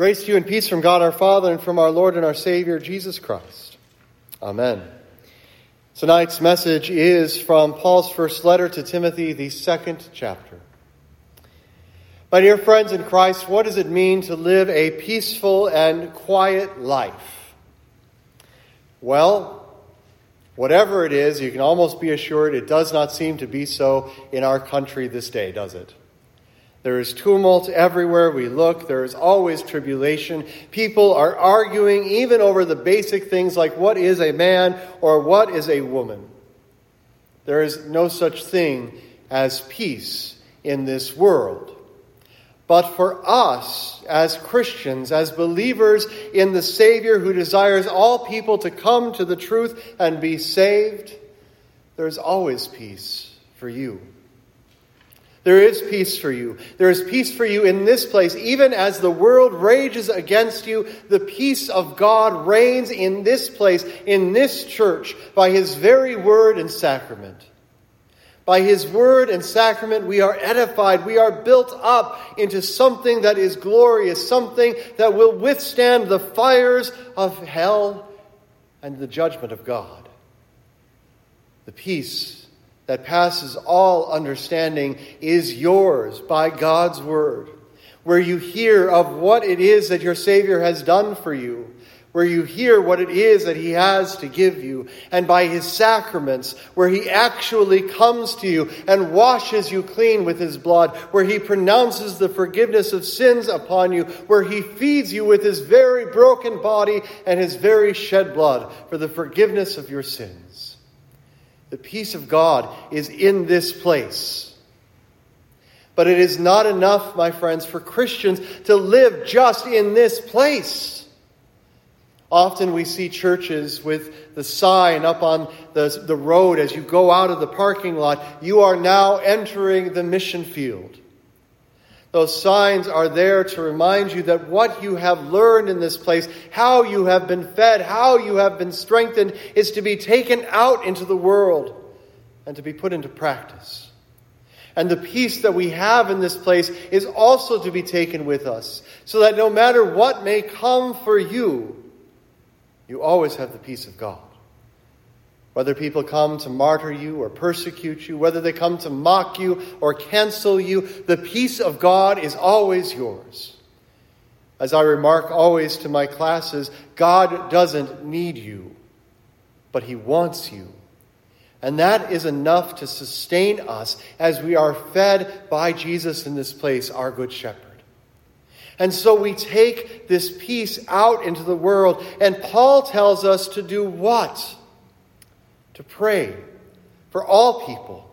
Grace to you and peace from God our Father and from our Lord and our Savior, Jesus Christ. Amen. Tonight's message is from Paul's first letter to Timothy, the second chapter. My dear friends in Christ, what does it mean to live a peaceful and quiet life? Well, whatever it is, you can almost be assured it does not seem to be so in our country this day, does it? There is tumult everywhere we look. There is always tribulation. People are arguing even over the basic things like what is a man or what is a woman. There is no such thing as peace in this world. But for us, as Christians, as believers in the Savior who desires all people to come to the truth and be saved, there is always peace for you. There is peace for you. There is peace for you in this place. Even as the world rages against you, the peace of God reigns in this place, in this church, by His very word and sacrament. By His word and sacrament, we are edified. We are built up into something that is glorious, something that will withstand the fires of hell and the judgment of God. The peace that passes all understanding is yours by God's word, where you hear of what it is that your Savior has done for you, where you hear what it is that He has to give you, and by His sacraments, where He actually comes to you and washes you clean with His blood, where He pronounces the forgiveness of sins upon you, where He feeds you with His very broken body and His very shed blood for the forgiveness of your sins. The peace of God is in this place. But it is not enough, my friends, for Christians to live just in this place. Often we see churches with the sign up on the, the road as you go out of the parking lot, you are now entering the mission field. Those signs are there to remind you that what you have learned in this place, how you have been fed, how you have been strengthened, is to be taken out into the world and to be put into practice. And the peace that we have in this place is also to be taken with us, so that no matter what may come for you, you always have the peace of God. Whether people come to martyr you or persecute you, whether they come to mock you or cancel you, the peace of God is always yours. As I remark always to my classes, God doesn't need you, but He wants you. And that is enough to sustain us as we are fed by Jesus in this place, our Good Shepherd. And so we take this peace out into the world, and Paul tells us to do what? To pray for all people,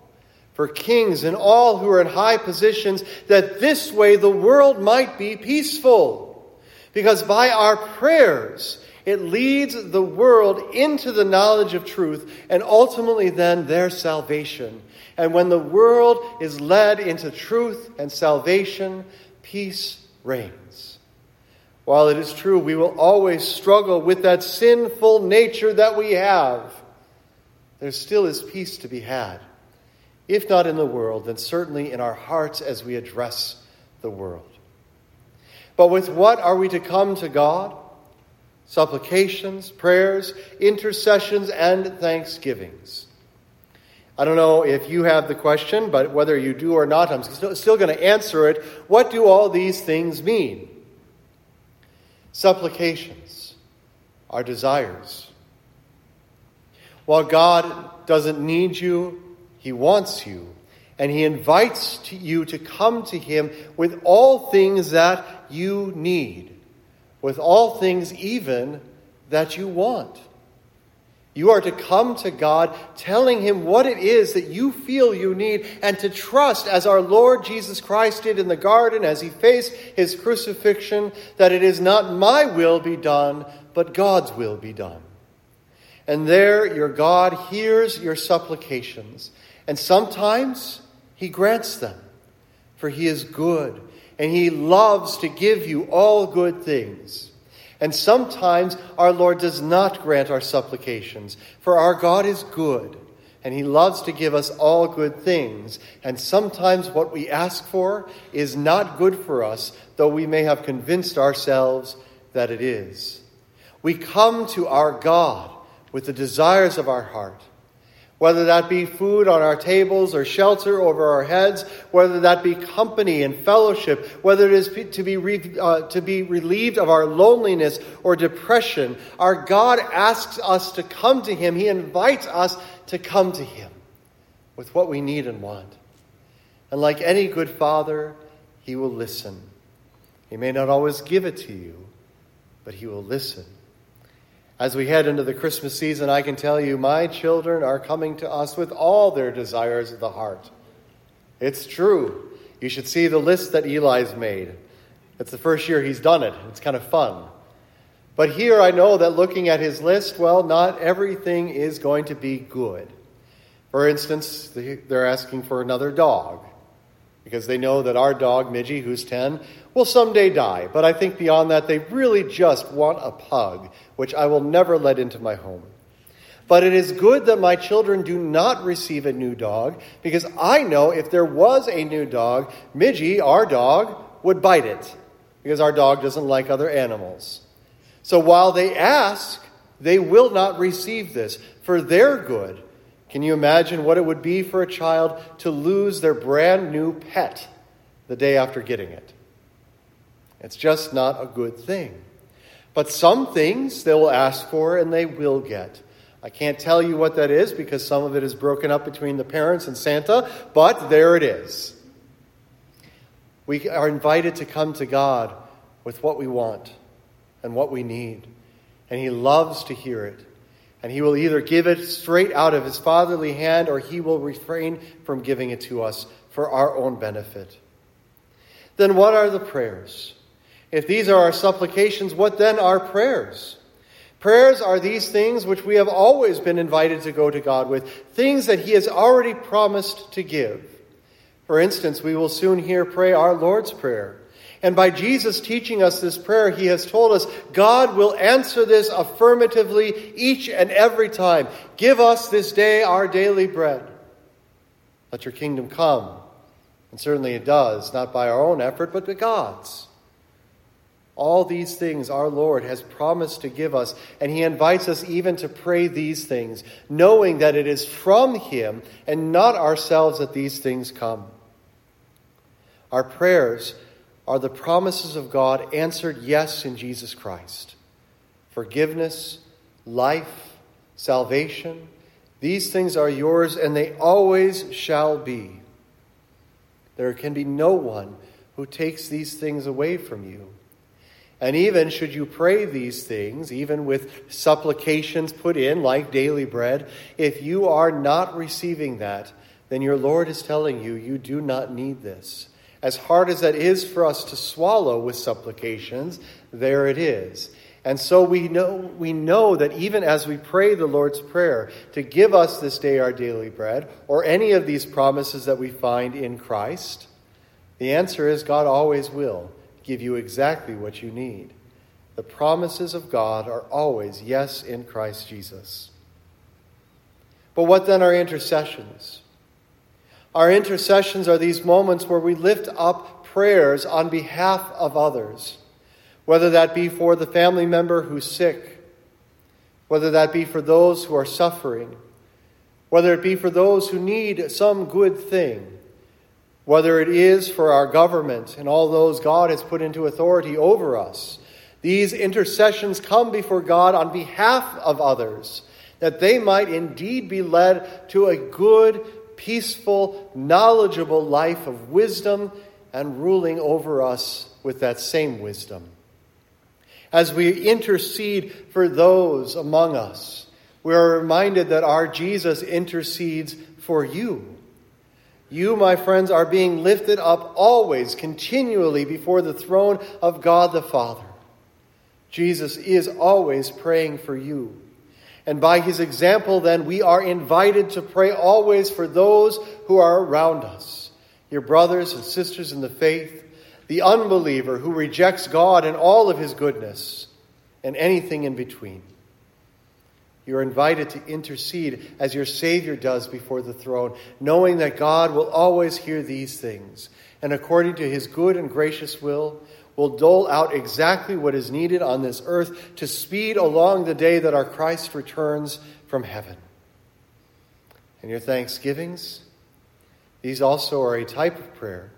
for kings and all who are in high positions, that this way the world might be peaceful. Because by our prayers, it leads the world into the knowledge of truth and ultimately then their salvation. And when the world is led into truth and salvation, peace reigns. While it is true we will always struggle with that sinful nature that we have, there still is peace to be had. If not in the world, then certainly in our hearts as we address the world. But with what are we to come to God? Supplications, prayers, intercessions, and thanksgivings. I don't know if you have the question, but whether you do or not, I'm still going to answer it. What do all these things mean? Supplications, our desires, while God doesn't need you, He wants you. And He invites to you to come to Him with all things that you need, with all things even that you want. You are to come to God telling Him what it is that you feel you need and to trust, as our Lord Jesus Christ did in the garden as He faced His crucifixion, that it is not my will be done, but God's will be done. And there, your God hears your supplications. And sometimes he grants them, for he is good, and he loves to give you all good things. And sometimes our Lord does not grant our supplications, for our God is good, and He loves to give us all good things. And sometimes what we ask for is not good for us, though we may have convinced ourselves that it is. We come to our God with the desires of our heart whether that be food on our tables or shelter over our heads, whether that be company and fellowship, whether it is to be, re, uh, to be relieved of our loneliness or depression, our God asks us to come to Him. He invites us to come to Him with what we need and want. And like any good father, He will listen. He may not always give it to you, but He will listen. As we head into the Christmas season, I can tell you my children are coming to us with all their desires of the heart. It's true. You should see the list that Eli's made. It's the first year he's done it. It's kind of fun. But here I know that looking at his list, well, not everything is going to be good. For instance, they're asking for another dog because they know that our dog, Midgie, who's 10, will someday die. But I think beyond that, they really just want a pug, which I will never let into my home. But it is good that my children do not receive a new dog because I know if there was a new dog, Midgie, our dog, would bite it because our dog doesn't like other animals. So while they ask, they will not receive this for their good can you imagine what it would be for a child to lose their brand new pet the day after getting it? It's just not a good thing. But some things they will ask for and they will get. I can't tell you what that is because some of it is broken up between the parents and Santa, but there it is. We are invited to come to God with what we want and what we need, and He loves to hear it. And he will either give it straight out of his fatherly hand or he will refrain from giving it to us for our own benefit. Then what are the prayers? If these are our supplications, what then are prayers? Prayers are these things which we have always been invited to go to God with, things that He has already promised to give. For instance, we will soon hear pray our Lord's Prayer. And by Jesus teaching us this prayer, he has told us God will answer this affirmatively each and every time. Give us this day our daily bread. Let your kingdom come. And certainly it does, not by our own effort, but by God's. All these things our Lord has promised to give us, and He invites us even to pray these things, knowing that it is from Him and not ourselves that these things come. Our prayers are the promises of God answered yes in Jesus Christ. Forgiveness, life, salvation, these things are yours and they always shall be. There can be no one who takes these things away from you. And even should you pray these things, even with supplications put in like daily bread, if you are not receiving that, then your Lord is telling you you do not need this. As hard as that is for us to swallow with supplications, there it is. And so we know, we know that even as we pray the Lord's Prayer to give us this day our daily bread, or any of these promises that we find in Christ, the answer is God always will give you exactly what you need. The promises of God are always yes in Christ Jesus. But what then are intercessions? Our intercessions are these moments where we lift up prayers on behalf of others, whether that be for the family member who's sick, whether that be for those who are suffering, whether it be for those who need some good thing, whether it is for our government and all those God has put into authority over us. These intercessions come before God on behalf of others, that they might indeed be led to a good peaceful, knowledgeable life of wisdom and ruling over us with that same wisdom. As we intercede for those among us, we are reminded that our Jesus intercedes for you. You, my friends, are being lifted up always, continually before the throne of God the Father. Jesus is always praying for you. And by his example, then, we are invited to pray always for those who are around us, your brothers and sisters in the faith, the unbeliever who rejects God and all of his goodness, and anything in between. You are invited to intercede as your Savior does before the throne, knowing that God will always hear these things, and according to his good and gracious will, will dole out exactly what is needed on this earth to speed along the day that our Christ returns from heaven. And your thanksgivings, these also are a type of prayer.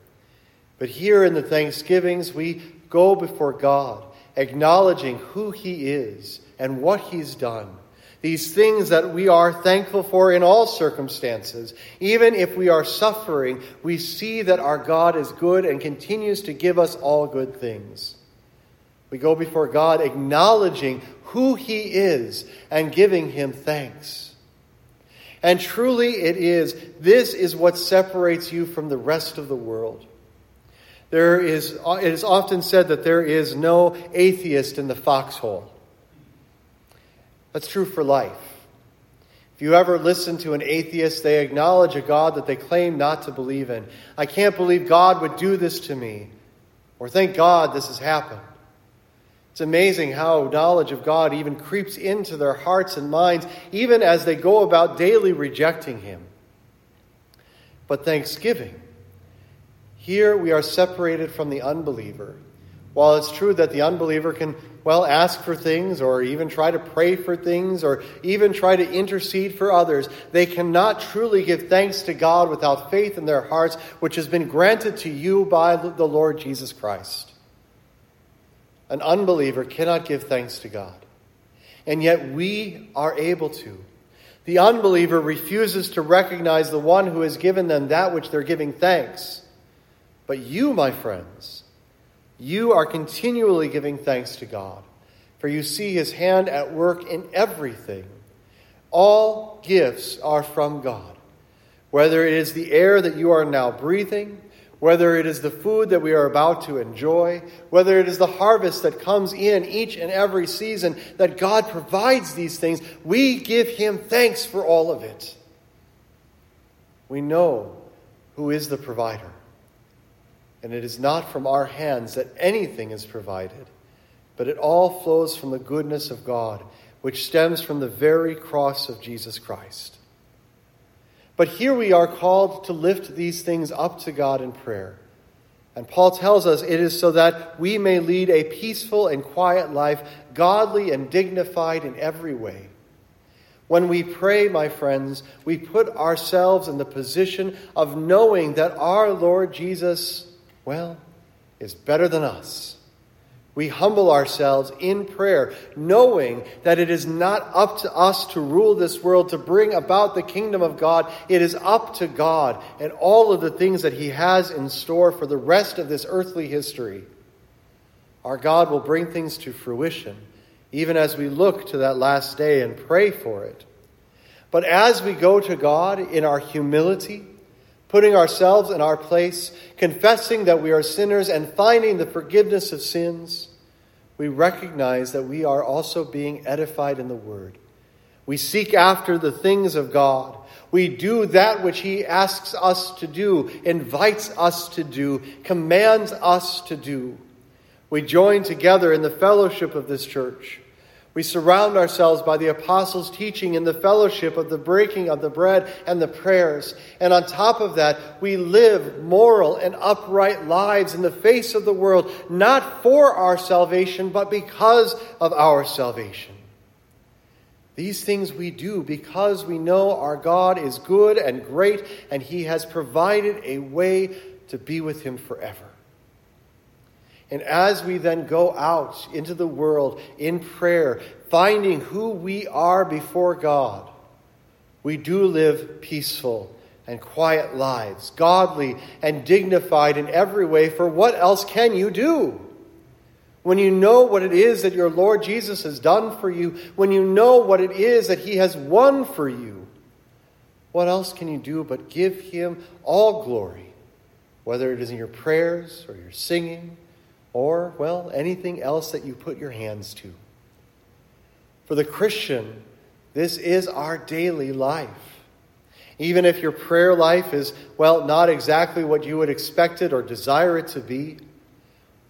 But here in the thanksgivings, we go before God, acknowledging who He is and what He's done. These things that we are thankful for in all circumstances. Even if we are suffering, we see that our God is good and continues to give us all good things. We go before God acknowledging who He is and giving Him thanks. And truly it is, this is what separates you from the rest of the world. There is, it is often said that there is no atheist in the foxhole. That's true for life. If you ever listen to an atheist, they acknowledge a God that they claim not to believe in. I can't believe God would do this to me. Or thank God this has happened. It's amazing how knowledge of God even creeps into their hearts and minds, even as they go about daily rejecting Him. But thanksgiving, here we are separated from the unbeliever. While it's true that the unbeliever can, well, ask for things or even try to pray for things or even try to intercede for others, they cannot truly give thanks to God without faith in their hearts, which has been granted to you by the Lord Jesus Christ. An unbeliever cannot give thanks to God. And yet we are able to. The unbeliever refuses to recognize the one who has given them that which they're giving thanks. But you, my friends, you are continually giving thanks to God, for you see his hand at work in everything. All gifts are from God, whether it is the air that you are now breathing, whether it is the food that we are about to enjoy, whether it is the harvest that comes in each and every season, that God provides these things, we give Him thanks for all of it. We know who is the provider. And it is not from our hands that anything is provided, but it all flows from the goodness of God, which stems from the very cross of Jesus Christ. But here we are called to lift these things up to God in prayer. And Paul tells us it is so that we may lead a peaceful and quiet life, godly and dignified in every way. When we pray, my friends, we put ourselves in the position of knowing that our Lord Jesus, well, is better than us. We humble ourselves in prayer, knowing that it is not up to us to rule this world, to bring about the kingdom of God. It is up to God and all of the things that He has in store for the rest of this earthly history. Our God will bring things to fruition, even as we look to that last day and pray for it. But as we go to God in our humility, putting ourselves in our place, confessing that we are sinners, and finding the forgiveness of sins, we recognize that we are also being edified in the Word. We seek after the things of God. We do that which He asks us to do, invites us to do, commands us to do. We join together in the fellowship of this church. We surround ourselves by the apostles' teaching and the fellowship of the breaking of the bread and the prayers. And on top of that, we live moral and upright lives in the face of the world, not for our salvation, but because of our salvation. These things we do because we know our God is good and great, and He has provided a way to be with Him forever. And as we then go out into the world in prayer, finding who we are before God, we do live peaceful and quiet lives, godly and dignified in every way, for what else can you do? When you know what it is that your Lord Jesus has done for you, when you know what it is that He has won for you, what else can you do but give Him all glory, whether it is in your prayers or your singing? Or, well, anything else that you put your hands to. For the Christian, this is our daily life. Even if your prayer life is, well, not exactly what you would expect it or desire it to be,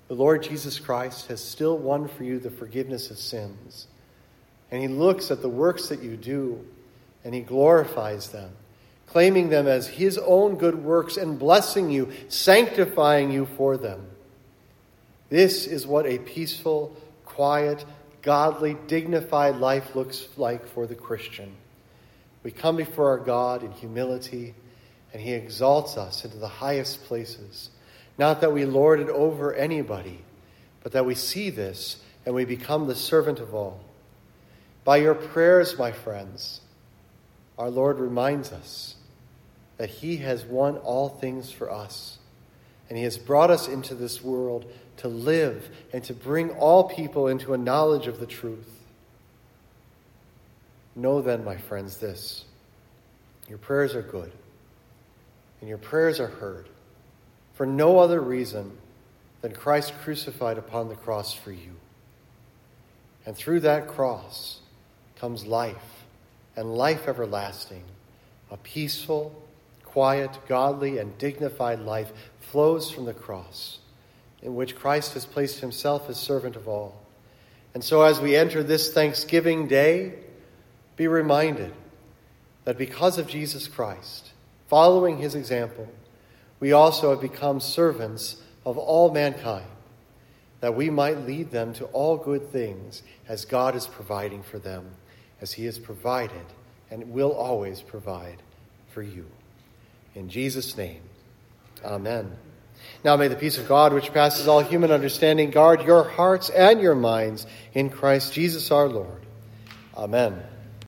the Lord Jesus Christ has still won for you the forgiveness of sins. and he looks at the works that you do and he glorifies them, claiming them as his own good works and blessing you, sanctifying you for them. This is what a peaceful, quiet, godly, dignified life looks like for the Christian. We come before our God in humility, and He exalts us into the highest places. Not that we lord it over anybody, but that we see this and we become the servant of all. By your prayers, my friends, our Lord reminds us that He has won all things for us, and He has brought us into this world to live and to bring all people into a knowledge of the truth. Know then, my friends, this your prayers are good, and your prayers are heard for no other reason than Christ crucified upon the cross for you. And through that cross comes life, and life everlasting, a peaceful, quiet, godly, and dignified life flows from the cross in which Christ has placed himself as servant of all. And so, as we enter this Thanksgiving day, be reminded that because of Jesus Christ, following his example, we also have become servants of all mankind, that we might lead them to all good things as God is providing for them, as he has provided and will always provide for you. In Jesus' name, amen. Now may the peace of God, which passes all human understanding, guard your hearts and your minds in Christ Jesus our Lord. Amen.